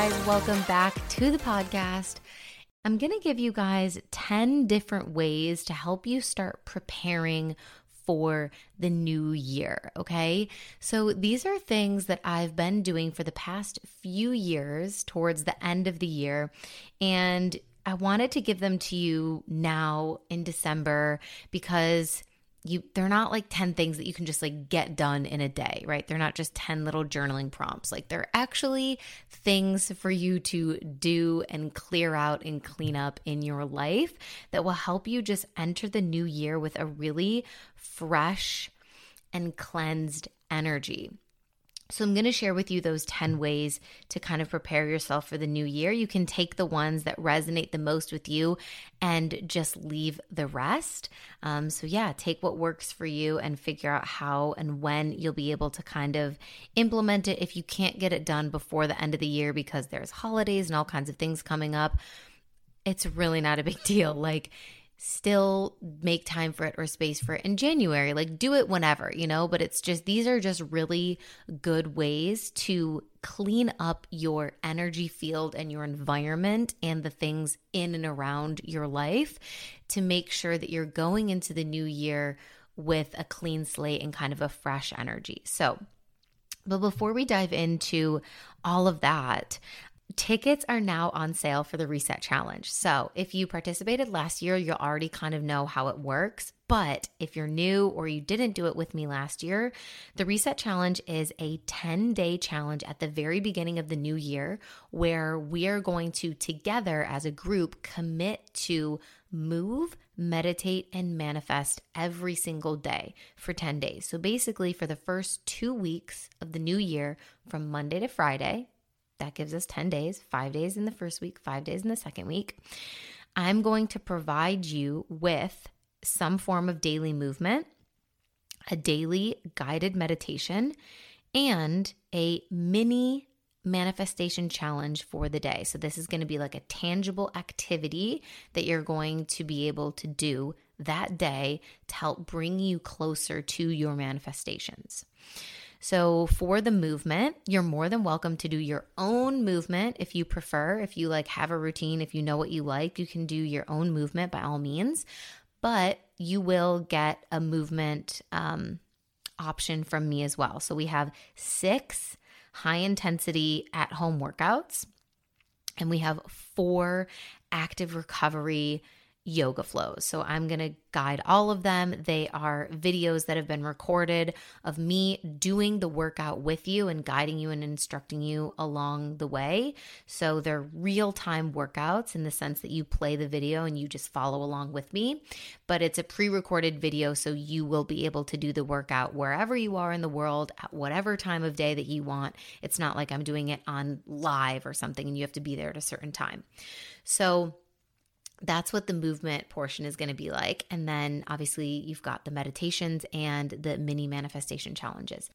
Guys? Welcome back to the podcast. I'm going to give you guys 10 different ways to help you start preparing for the new year. Okay. So these are things that I've been doing for the past few years towards the end of the year. And I wanted to give them to you now in December because you they're not like 10 things that you can just like get done in a day, right? They're not just 10 little journaling prompts. Like they're actually things for you to do and clear out and clean up in your life that will help you just enter the new year with a really fresh and cleansed energy. So, I'm going to share with you those 10 ways to kind of prepare yourself for the new year. You can take the ones that resonate the most with you and just leave the rest. Um, so, yeah, take what works for you and figure out how and when you'll be able to kind of implement it. If you can't get it done before the end of the year because there's holidays and all kinds of things coming up, it's really not a big deal. Like, still make time for it or space for it in January. Like do it whenever, you know, but it's just these are just really good ways to clean up your energy field and your environment and the things in and around your life to make sure that you're going into the new year with a clean slate and kind of a fresh energy. So, but before we dive into all of that, Tickets are now on sale for the Reset Challenge. So, if you participated last year, you'll already kind of know how it works. But if you're new or you didn't do it with me last year, the Reset Challenge is a 10 day challenge at the very beginning of the new year where we are going to together as a group commit to move, meditate, and manifest every single day for 10 days. So basically, for the first two weeks of the new year, from Monday to Friday, that gives us 10 days, five days in the first week, five days in the second week. I'm going to provide you with some form of daily movement, a daily guided meditation, and a mini manifestation challenge for the day. So, this is going to be like a tangible activity that you're going to be able to do that day to help bring you closer to your manifestations. So, for the movement, you're more than welcome to do your own movement if you prefer. If you like have a routine, if you know what you like, you can do your own movement by all means. But you will get a movement um, option from me as well. So, we have six high intensity at home workouts, and we have four active recovery yoga flows. So I'm going to guide all of them. They are videos that have been recorded of me doing the workout with you and guiding you and instructing you along the way. So they're real time workouts in the sense that you play the video and you just follow along with me. But it's a pre recorded video, so you will be able to do the workout wherever you are in the world at whatever time of day that you want. It's not like I'm doing it on live or something and you have to be there at a certain time. So, that's what the movement portion is going to be like. And then obviously, you've got the meditations and the mini manifestation challenges.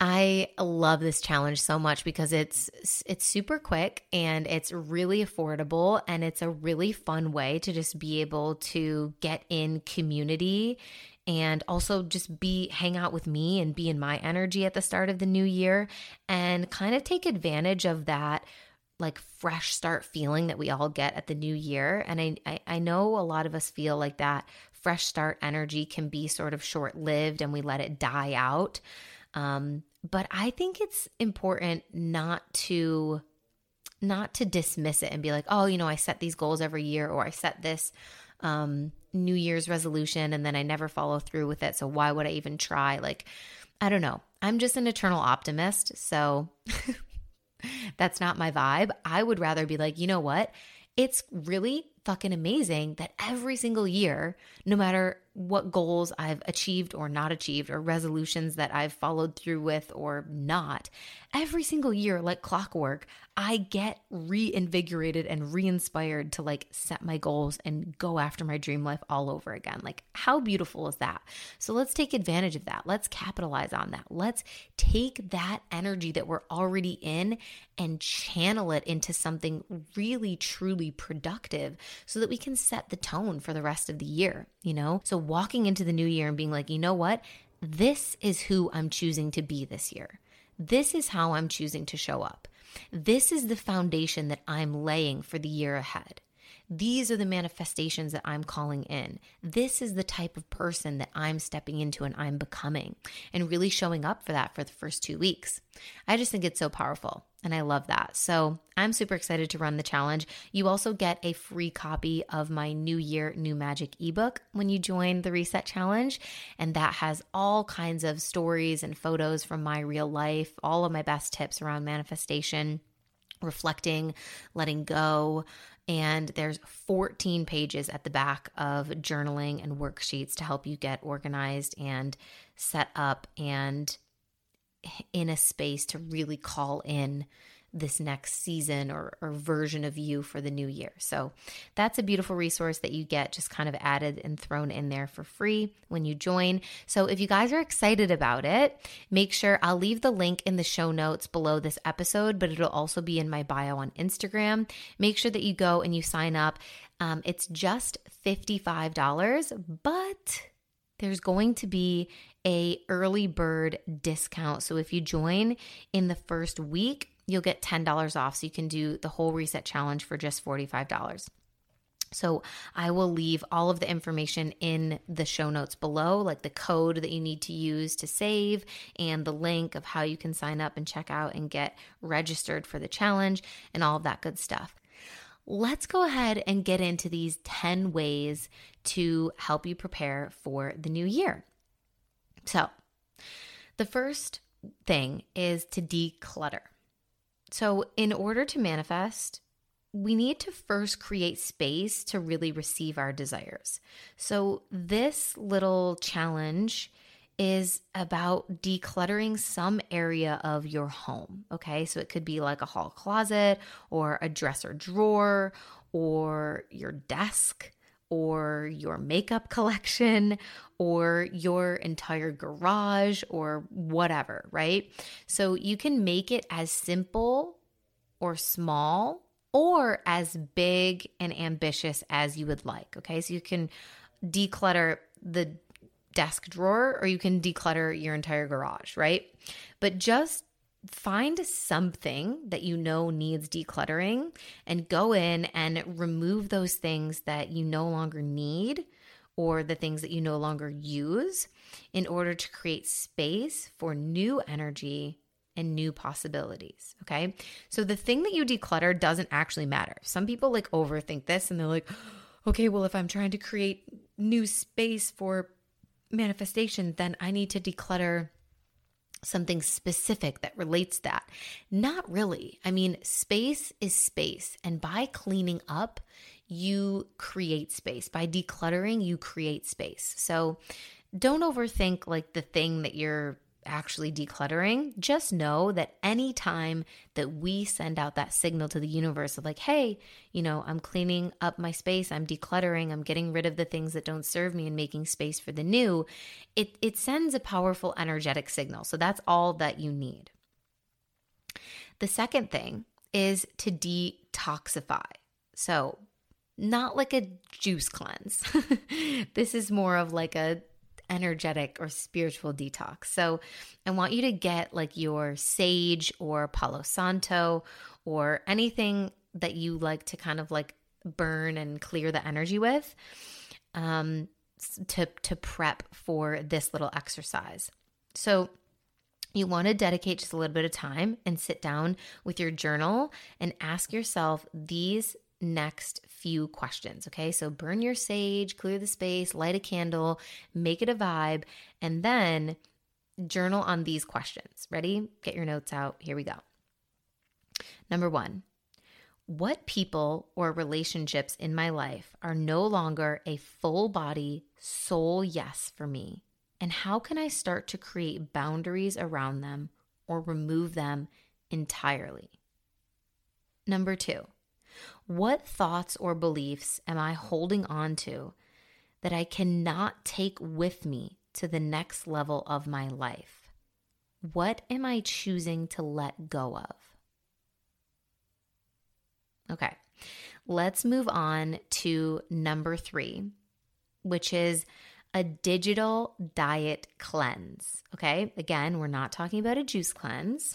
I love this challenge so much because it's it's super quick and it's really affordable and it's a really fun way to just be able to get in community and also just be hang out with me and be in my energy at the start of the new year and kind of take advantage of that like fresh start feeling that we all get at the new year. And I, I, I know a lot of us feel like that fresh start energy can be sort of short lived and we let it die out. Um, but I think it's important not to not to dismiss it and be like, oh, you know, I set these goals every year or I set this um, New Year's resolution and then I never follow through with it. So why would I even try? Like, I don't know. I'm just an eternal optimist. So That's not my vibe. I would rather be like, you know what? It's really fucking amazing that every single year, no matter what goals I've achieved or not achieved, or resolutions that I've followed through with or not, every single year, like clockwork, I get reinvigorated and re inspired to like set my goals and go after my dream life all over again. Like, how beautiful is that? So, let's take advantage of that. Let's capitalize on that. Let's take that energy that we're already in and channel it into something really, truly productive so that we can set the tone for the rest of the year, you know? So, walking into the new year and being like, you know what? This is who I'm choosing to be this year. This is how I'm choosing to show up. This is the foundation that I'm laying for the year ahead. These are the manifestations that I'm calling in. This is the type of person that I'm stepping into and I'm becoming, and really showing up for that for the first two weeks. I just think it's so powerful. And I love that. So I'm super excited to run the challenge. You also get a free copy of my New Year, New Magic ebook when you join the Reset Challenge. And that has all kinds of stories and photos from my real life, all of my best tips around manifestation, reflecting, letting go. And there's 14 pages at the back of journaling and worksheets to help you get organized and set up and in a space to really call in this next season or, or, version of you for the new year. So that's a beautiful resource that you get just kind of added and thrown in there for free when you join. So if you guys are excited about it, make sure I'll leave the link in the show notes below this episode, but it'll also be in my bio on Instagram. Make sure that you go and you sign up. Um, it's just $55, but there's going to be a early bird discount. So if you join in the first week, you'll get $10 off. So you can do the whole reset challenge for just $45. So I will leave all of the information in the show notes below, like the code that you need to use to save and the link of how you can sign up and check out and get registered for the challenge and all of that good stuff. Let's go ahead and get into these 10 ways to help you prepare for the new year. So, the first thing is to declutter. So, in order to manifest, we need to first create space to really receive our desires. So, this little challenge is about decluttering some area of your home. Okay, so it could be like a hall closet or a dresser drawer or your desk or your makeup collection or your entire garage or whatever, right? So you can make it as simple or small or as big and ambitious as you would like. Okay, so you can declutter the desk drawer or you can declutter your entire garage, right? But just find something that you know needs decluttering and go in and remove those things that you no longer need or the things that you no longer use in order to create space for new energy and new possibilities. Okay. So the thing that you declutter doesn't actually matter. Some people like overthink this and they're like, okay, well, if I'm trying to create new space for manifestation, then I need to declutter something specific that relates that. Not really. I mean, space is space. And by cleaning up, you create space. By decluttering, you create space. So don't overthink like the thing that you're actually decluttering, just know that anytime that we send out that signal to the universe of like, hey, you know, I'm cleaning up my space, I'm decluttering, I'm getting rid of the things that don't serve me and making space for the new, it, it sends a powerful energetic signal. So that's all that you need. The second thing is to detoxify. So, not like a juice cleanse. this is more of like a energetic or spiritual detox. So I want you to get like your sage or Palo Santo or anything that you like to kind of like burn and clear the energy with um, to, to prep for this little exercise. So you want to dedicate just a little bit of time and sit down with your journal and ask yourself these next few questions. Okay, so burn your sage, clear the space, light a candle, make it a vibe, and then journal on these questions. Ready? Get your notes out. Here we go. Number one what people or relationships in my life are no longer a full body, soul yes for me? And how can I start to create boundaries around them or remove them entirely? Number two, what thoughts or beliefs am I holding on to that I cannot take with me to the next level of my life? What am I choosing to let go of? Okay, let's move on to number three, which is a digital diet cleanse. Okay, again, we're not talking about a juice cleanse.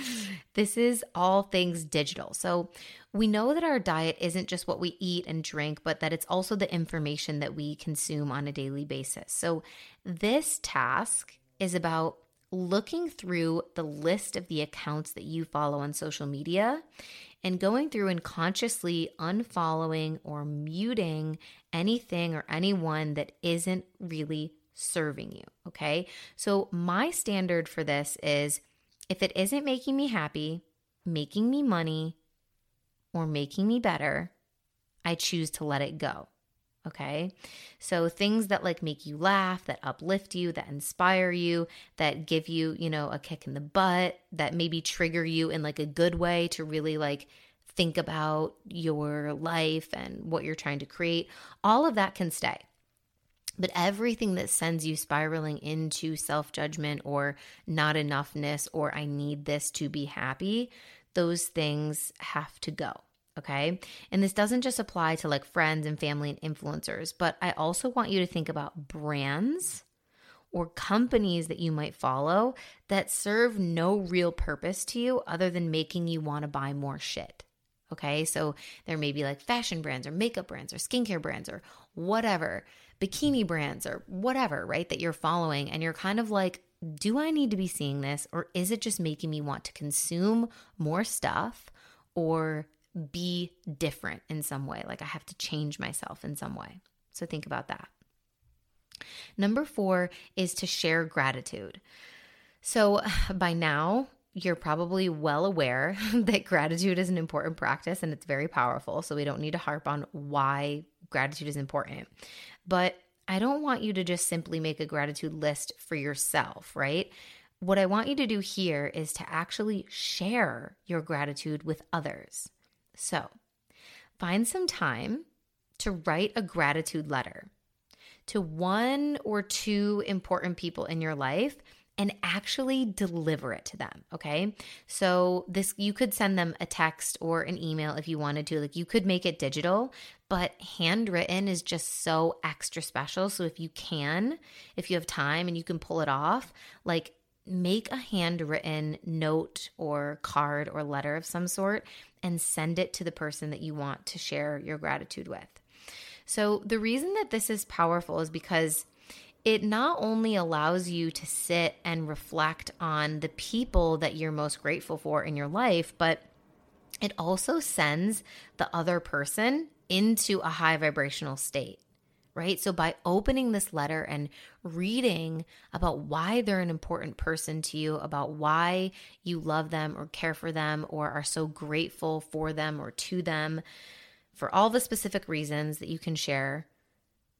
this is all things digital. So we know that our diet isn't just what we eat and drink, but that it's also the information that we consume on a daily basis. So this task is about looking through the list of the accounts that you follow on social media and going through and consciously unfollowing or muting anything or anyone that isn't really serving you. Okay. So, my standard for this is if it isn't making me happy, making me money, or making me better, I choose to let it go. Okay. So things that like make you laugh, that uplift you, that inspire you, that give you, you know, a kick in the butt, that maybe trigger you in like a good way to really like think about your life and what you're trying to create, all of that can stay. But everything that sends you spiraling into self judgment or not enoughness or I need this to be happy, those things have to go. Okay. And this doesn't just apply to like friends and family and influencers, but I also want you to think about brands or companies that you might follow that serve no real purpose to you other than making you want to buy more shit. Okay. So there may be like fashion brands or makeup brands or skincare brands or whatever, bikini brands or whatever, right? That you're following. And you're kind of like, do I need to be seeing this? Or is it just making me want to consume more stuff or be different in some way. Like I have to change myself in some way. So think about that. Number four is to share gratitude. So by now, you're probably well aware that gratitude is an important practice and it's very powerful. So we don't need to harp on why gratitude is important. But I don't want you to just simply make a gratitude list for yourself, right? What I want you to do here is to actually share your gratitude with others. So, find some time to write a gratitude letter to one or two important people in your life and actually deliver it to them, okay? So this you could send them a text or an email if you wanted to. Like you could make it digital, but handwritten is just so extra special. So if you can, if you have time and you can pull it off, like make a handwritten note or card or letter of some sort and send it to the person that you want to share your gratitude with. So, the reason that this is powerful is because it not only allows you to sit and reflect on the people that you're most grateful for in your life, but it also sends the other person into a high vibrational state right? So by opening this letter and reading about why they're an important person to you, about why you love them or care for them or are so grateful for them or to them, for all the specific reasons that you can share,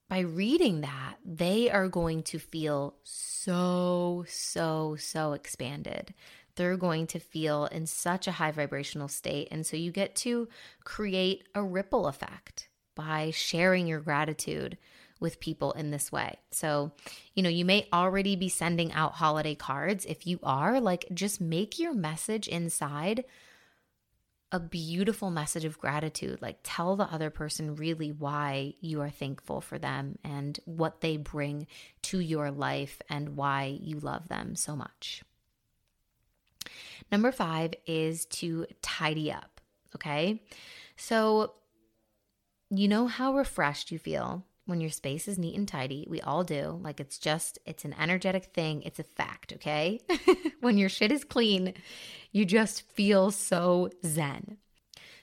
by reading that, they are going to feel so, so, so expanded. They're going to feel in such a high vibrational state. And so you get to create a ripple effect by sharing your gratitude with people in this way. So, you know, you may already be sending out holiday cards. If you are, like, just make your message inside a beautiful message of gratitude. Like, tell the other person really why you are thankful for them and what they bring to your life and why you love them so much. Number five is to tidy up. Okay. So, you know how refreshed you feel when your space is neat and tidy. We all do. Like it's just, it's an energetic thing. It's a fact, okay? when your shit is clean, you just feel so zen.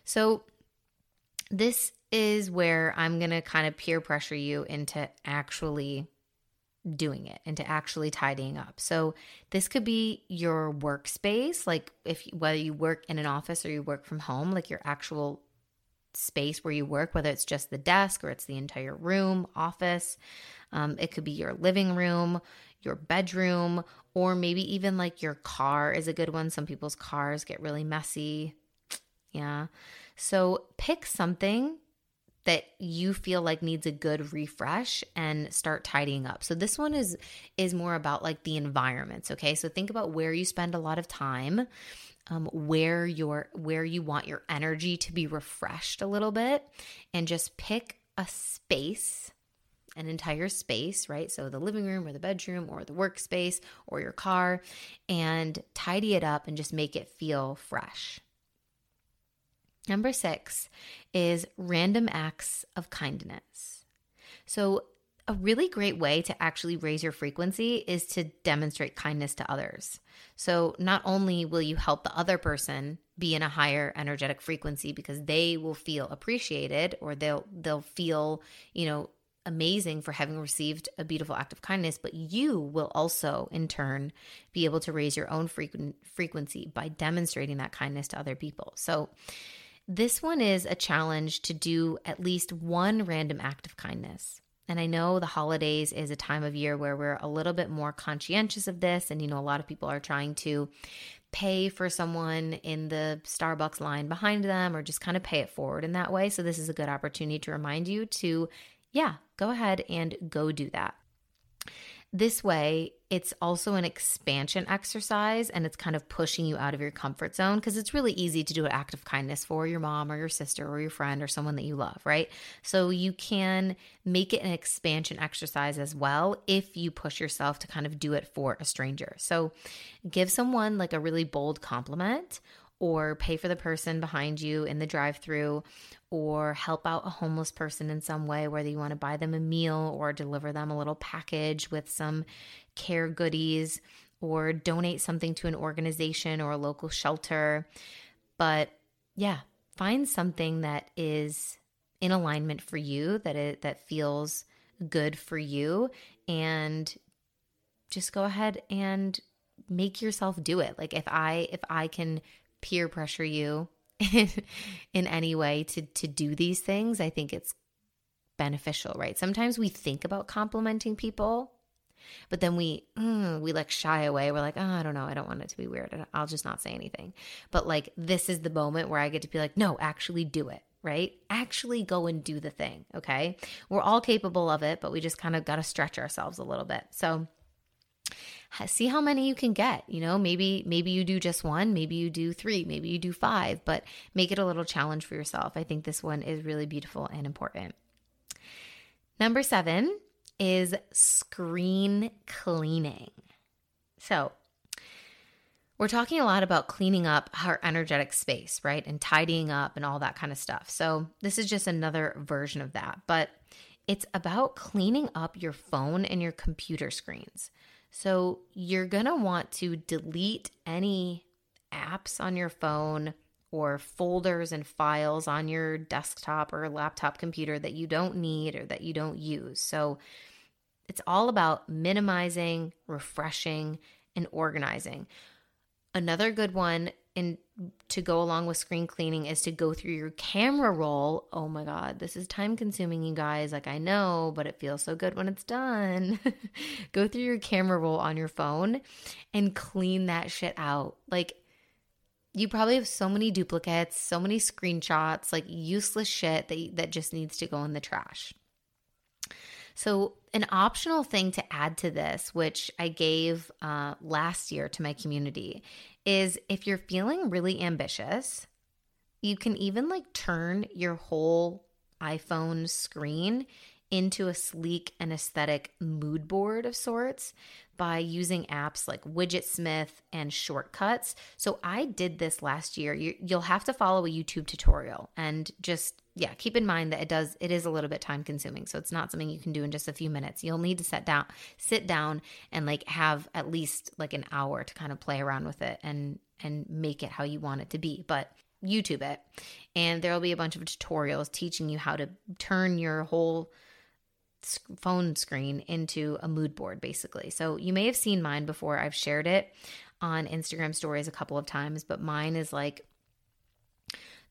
So, this is where I'm going to kind of peer pressure you into actually doing it into actually tidying up. So this could be your workspace, like if whether you work in an office or you work from home, like your actual space where you work, whether it's just the desk or it's the entire room, office. Um, it could be your living room, your bedroom, or maybe even like your car is a good one. Some people's cars get really messy. Yeah. So pick something that you feel like needs a good refresh and start tidying up. So this one is is more about like the environments, okay? So think about where you spend a lot of time, um, where your where you want your energy to be refreshed a little bit and just pick a space an entire space, right? So the living room or the bedroom or the workspace or your car and tidy it up and just make it feel fresh. Number six is random acts of kindness. So, a really great way to actually raise your frequency is to demonstrate kindness to others. So, not only will you help the other person be in a higher energetic frequency because they will feel appreciated or they'll they'll feel, you know, amazing for having received a beautiful act of kindness, but you will also, in turn, be able to raise your own frequ- frequency by demonstrating that kindness to other people. So, this one is a challenge to do at least one random act of kindness. And I know the holidays is a time of year where we're a little bit more conscientious of this. And, you know, a lot of people are trying to pay for someone in the Starbucks line behind them or just kind of pay it forward in that way. So, this is a good opportunity to remind you to, yeah, go ahead and go do that. This way, it's also an expansion exercise and it's kind of pushing you out of your comfort zone because it's really easy to do an act of kindness for your mom or your sister or your friend or someone that you love, right? So you can make it an expansion exercise as well if you push yourself to kind of do it for a stranger. So give someone like a really bold compliment or pay for the person behind you in the drive through or help out a homeless person in some way, whether you want to buy them a meal or deliver them a little package with some care goodies or donate something to an organization or a local shelter. But yeah, find something that is in alignment for you, that it that feels good for you and just go ahead and make yourself do it. Like if I if I can peer pressure you in, any way to to do these things, I think it's beneficial, right? Sometimes we think about complimenting people, but then we mm, we like shy away. We're like, oh, I don't know, I don't want it to be weird. I'll just not say anything. But like this is the moment where I get to be like, no, actually do it. Right? Actually go and do the thing. Okay. We're all capable of it, but we just kind of got to stretch ourselves a little bit. So, see how many you can get you know maybe maybe you do just one maybe you do three maybe you do five but make it a little challenge for yourself i think this one is really beautiful and important number seven is screen cleaning so we're talking a lot about cleaning up our energetic space, right? And tidying up and all that kind of stuff. So, this is just another version of that. But it's about cleaning up your phone and your computer screens. So you're going to want to delete any apps on your phone or folders and files on your desktop or laptop computer that you don't need or that you don't use. So it's all about minimizing, refreshing, and organizing. Another good one in to go along with screen cleaning is to go through your camera roll. Oh my God, this is time consuming, you guys. Like, I know, but it feels so good when it's done. go through your camera roll on your phone and clean that shit out. Like, you probably have so many duplicates, so many screenshots, like useless shit that, that just needs to go in the trash. So, an optional thing to add to this, which I gave uh, last year to my community, is if you're feeling really ambitious, you can even like turn your whole iPhone screen into a sleek and aesthetic mood board of sorts by using apps like Widgetsmith and Shortcuts. So I did this last year. You, will have to follow a YouTube tutorial and just yeah, keep in mind that it does it is a little bit time consuming. So it's not something you can do in just a few minutes. You'll need to sit down sit down and like have at least like an hour to kind of play around with it and and make it how you want it to be. But YouTube it. And there'll be a bunch of tutorials teaching you how to turn your whole phone screen into a mood board basically. So you may have seen mine before. I've shared it on Instagram stories a couple of times, but mine is like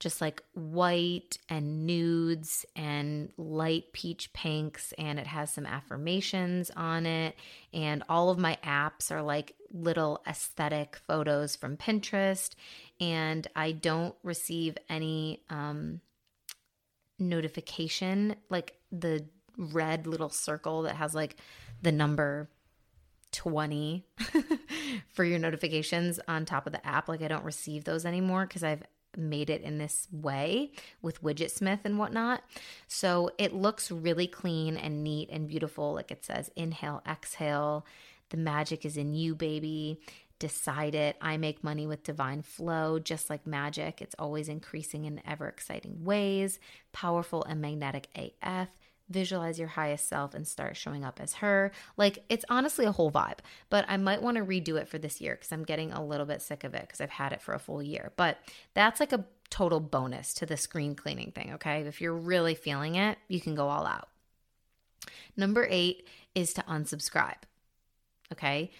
just like white and nudes and light peach pinks and it has some affirmations on it and all of my apps are like little aesthetic photos from Pinterest and I don't receive any um notification like the red little circle that has like the number 20 for your notifications on top of the app. Like I don't receive those anymore because I've made it in this way with Widgetsmith and whatnot. So it looks really clean and neat and beautiful. Like it says, inhale, exhale. The magic is in you, baby. Decide it. I make money with divine flow, just like magic. It's always increasing in ever exciting ways. Powerful and magnetic AF visualize your highest self and start showing up as her. Like it's honestly a whole vibe, but I might want to redo it for this year because I'm getting a little bit sick of it because I've had it for a full year. But that's like a total bonus to the screen cleaning thing, okay? If you're really feeling it, you can go all out. Number eight is to unsubscribe, okay?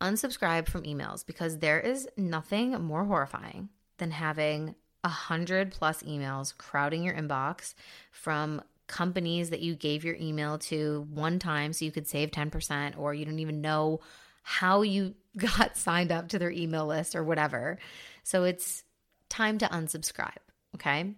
Unsubscribe from emails because there is nothing more horrifying than having a hundred plus emails crowding your inbox from companies that you gave your email to one time so you could save 10%, or you don't even know how you got signed up to their email list or whatever. So it's time to unsubscribe. Okay.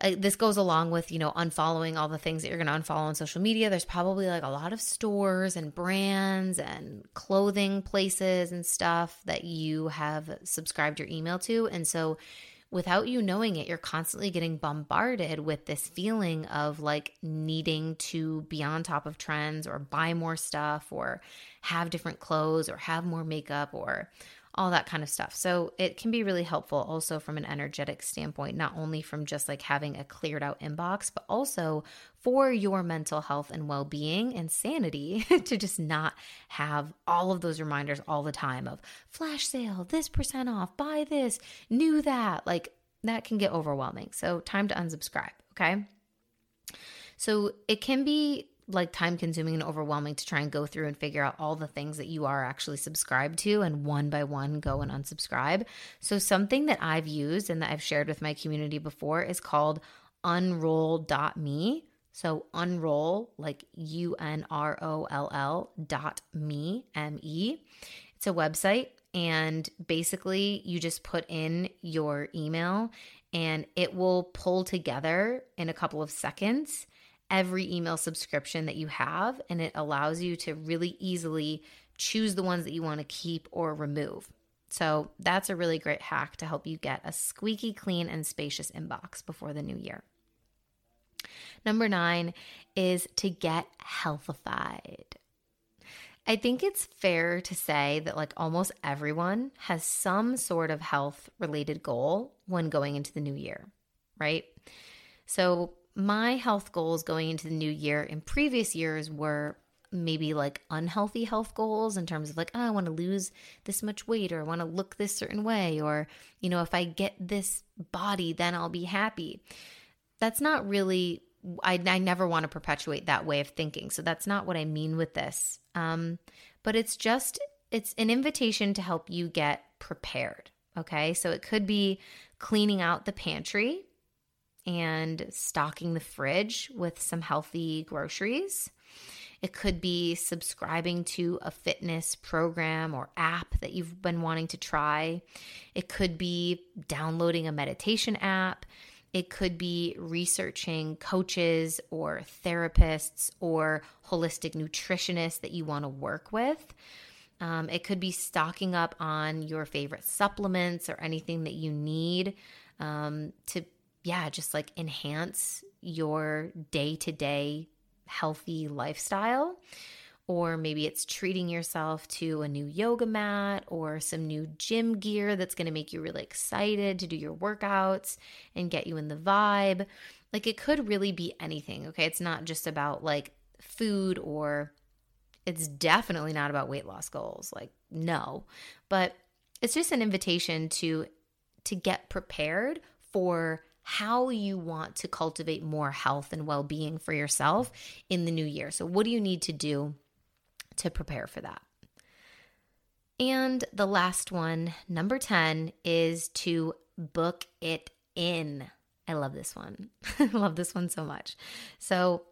Uh, this goes along with, you know, unfollowing all the things that you're going to unfollow on social media. There's probably like a lot of stores and brands and clothing places and stuff that you have subscribed your email to. And so without you knowing it, you're constantly getting bombarded with this feeling of like needing to be on top of trends or buy more stuff or have different clothes or have more makeup or all that kind of stuff. So it can be really helpful also from an energetic standpoint, not only from just like having a cleared out inbox, but also for your mental health and well being and sanity to just not have all of those reminders all the time of flash sale, this percent off, buy this, new that. Like that can get overwhelming. So time to unsubscribe. Okay. So it can be like time consuming and overwhelming to try and go through and figure out all the things that you are actually subscribed to and one by one go and unsubscribe. So, something that I've used and that I've shared with my community before is called unroll.me. So, unroll, like U N R O L L dot me, M E. It's a website. And basically, you just put in your email and it will pull together in a couple of seconds every email subscription that you have, and it allows you to really easily choose the ones that you want to keep or remove. So, that's a really great hack to help you get a squeaky clean and spacious inbox before the new year. Number nine is to get healthified. I think it's fair to say that, like, almost everyone has some sort of health related goal when going into the new year, right? So, my health goals going into the new year in previous years were maybe like unhealthy health goals in terms of like, oh, I want to lose this much weight or I want to look this certain way or, you know, if I get this body, then I'll be happy. That's not really, I, I never want to perpetuate that way of thinking. So that's not what I mean with this. Um, but it's just, it's an invitation to help you get prepared. Okay. So it could be cleaning out the pantry and stocking the fridge with some healthy groceries. It could be subscribing to a fitness program or app that you've been wanting to try. It could be downloading a meditation app. It could be researching coaches or therapists or holistic nutritionists that you want to work with. Um, it could be stocking up on your favorite supplements or anything that you need um, to yeah, just like enhance your day to day healthy lifestyle. Or maybe it's treating yourself to a new yoga mat or some new gym gear that's going to make you really excited to do your workouts and get you in the vibe. Like it could really be anything, okay? It's not just about like food or it's definitely not about weight loss goals. Like no. But it's just an invitation to to get prepared for how you want to cultivate more health and well being for yourself in the new year. So, what do you need to do to prepare for that? And the last one, number 10, is to book it in. I love this one. I love this one so much. So,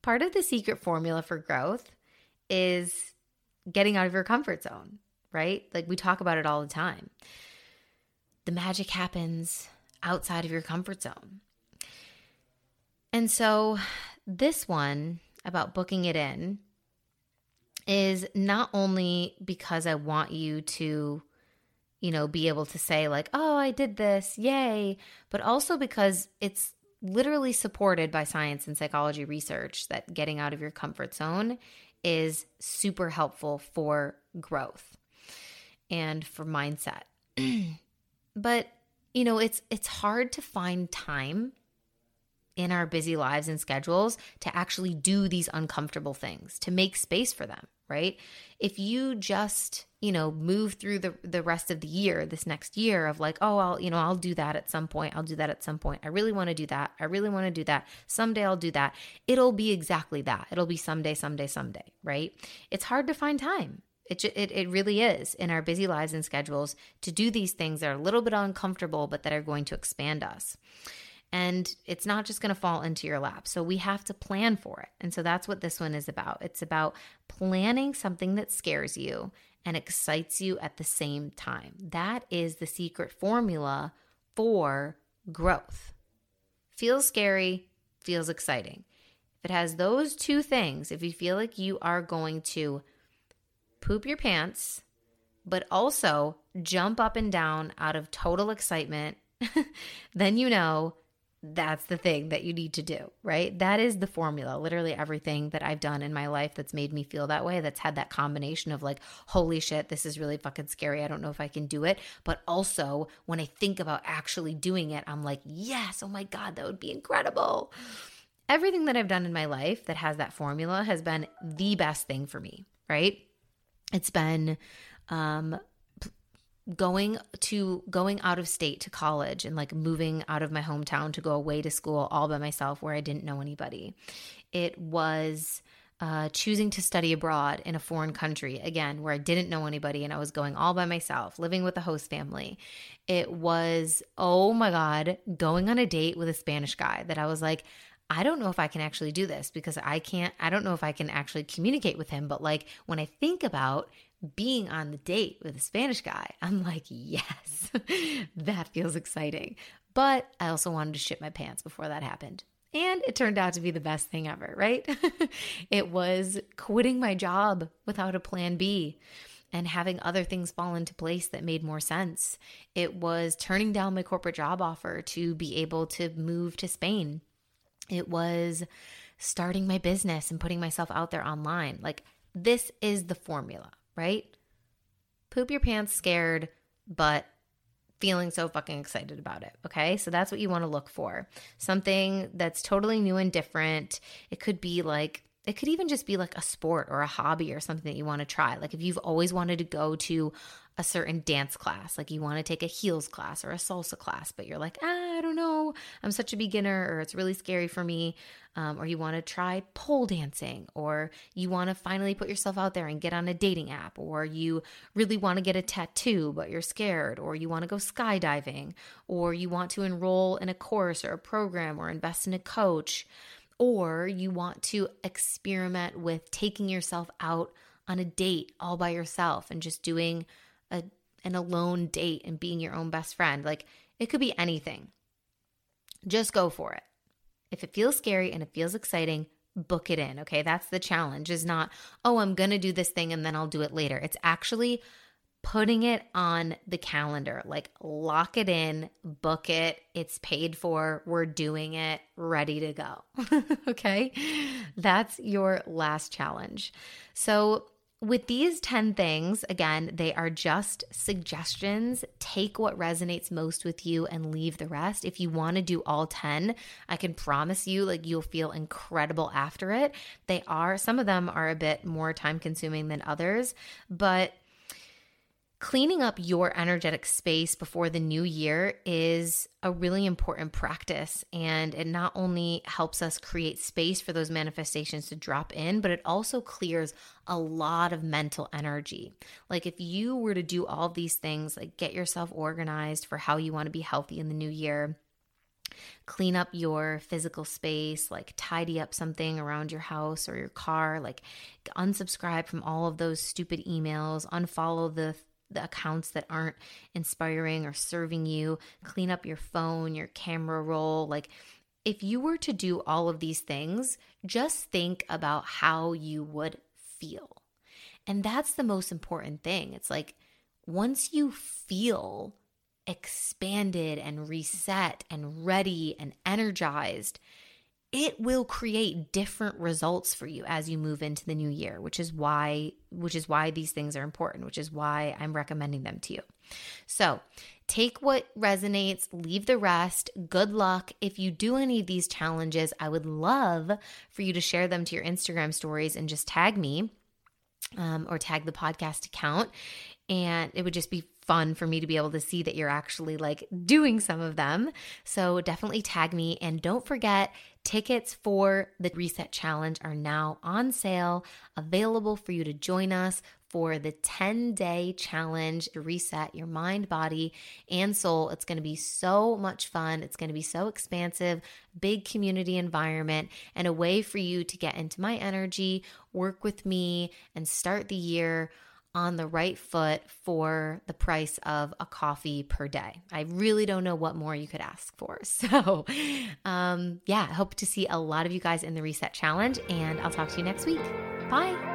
part of the secret formula for growth is getting out of your comfort zone, right? Like we talk about it all the time. The magic happens outside of your comfort zone. And so, this one about booking it in is not only because I want you to, you know, be able to say, like, oh, I did this, yay, but also because it's literally supported by science and psychology research that getting out of your comfort zone is super helpful for growth and for mindset. but you know, it's it's hard to find time in our busy lives and schedules to actually do these uncomfortable things, to make space for them, right? If you just, you know, move through the the rest of the year, this next year of like, oh, I'll, you know, I'll do that at some point. I'll do that at some point. I really want to do that. I really want to do that. Someday I'll do that. It'll be exactly that. It'll be someday, someday, someday, right? It's hard to find time. It, it, it really is in our busy lives and schedules to do these things that are a little bit uncomfortable, but that are going to expand us. And it's not just going to fall into your lap. So we have to plan for it. And so that's what this one is about. It's about planning something that scares you and excites you at the same time. That is the secret formula for growth. Feels scary, feels exciting. If it has those two things, if you feel like you are going to poop your pants, but also jump up and down out of total excitement, then you know that's the thing that you need to do, right? That is the formula. Literally everything that I've done in my life that's made me feel that way, that's had that combination of like, holy shit, this is really fucking scary. I don't know if I can do it. But also, when I think about actually doing it, I'm like, yes, oh my God, that would be incredible. Everything that I've done in my life that has that formula has been the best thing for me, right? It's been um, going to going out of state to college and like moving out of my hometown to go away to school all by myself where I didn't know anybody. It was uh, choosing to study abroad in a foreign country, again, where I didn't know anybody and I was going all by myself, living with a host family. It was, oh my God, going on a date with a Spanish guy that I was like, I don't know if I can actually do this because I can't, I don't know if I can actually communicate with him. But like when I think about being on the date with a Spanish guy, I'm like, yes, that feels exciting. But I also wanted to shit my pants before that happened. And it turned out to be the best thing ever, right? it was quitting my job without a plan B and having other things fall into place that made more sense. It was turning down my corporate job offer to be able to move to Spain it was starting my business and putting myself out there online. Like, this is the formula, right? Poop your pants scared, but feeling so fucking excited about it. Okay. So that's what you want to look for. Something that's totally new and different. It could be like, it could even just be like a sport or a hobby or something that you want to try. Like if you've always wanted to go to a certain dance class, like you want to take a heels class or a salsa class, but you're like, ah, I don't know, I'm such a beginner, or it's really scary for me, um, or you want to try pole dancing, or you want to finally put yourself out there and get on a dating app, or you really want to get a tattoo, but you're scared, or you want to go skydiving, or you want to enroll in a course or a program or invest in a coach, or you want to experiment with taking yourself out on a date all by yourself and just doing a an alone date and being your own best friend. Like it could be anything. Just go for it. If it feels scary and it feels exciting, book it in. Okay. That's the challenge is not, oh, I'm going to do this thing and then I'll do it later. It's actually putting it on the calendar, like lock it in, book it. It's paid for. We're doing it, ready to go. okay. That's your last challenge. So, with these 10 things, again, they are just suggestions. Take what resonates most with you and leave the rest. If you want to do all 10, I can promise you, like, you'll feel incredible after it. They are, some of them are a bit more time consuming than others, but cleaning up your energetic space before the new year is a really important practice. And it not only helps us create space for those manifestations to drop in, but it also clears a lot of mental energy. Like if you were to do all these things, like get yourself organized for how you want to be healthy in the new year clean up your physical space, like tidy up something around your house or your car, like unsubscribe from all of those stupid emails, unfollow the the accounts that aren't inspiring or serving you, clean up your phone, your camera roll. Like, if you were to do all of these things, just think about how you would feel. And that's the most important thing. It's like once you feel expanded and reset and ready and energized, it will create different results for you as you move into the new year which is why which is why these things are important which is why I'm recommending them to you. So, take what resonates, leave the rest. Good luck. If you do any of these challenges, I would love for you to share them to your Instagram stories and just tag me um, or tag the podcast account. And it would just be fun for me to be able to see that you're actually like doing some of them. So definitely tag me. And don't forget, tickets for the Reset Challenge are now on sale, available for you to join us for the 10 day challenge to reset your mind, body, and soul. It's going to be so much fun. It's going to be so expansive, big community environment, and a way for you to get into my energy, work with me, and start the year on the right foot for the price of a coffee per day. I really don't know what more you could ask for. So, um, yeah, hope to see a lot of you guys in the Reset Challenge, and I'll talk to you next week. Bye.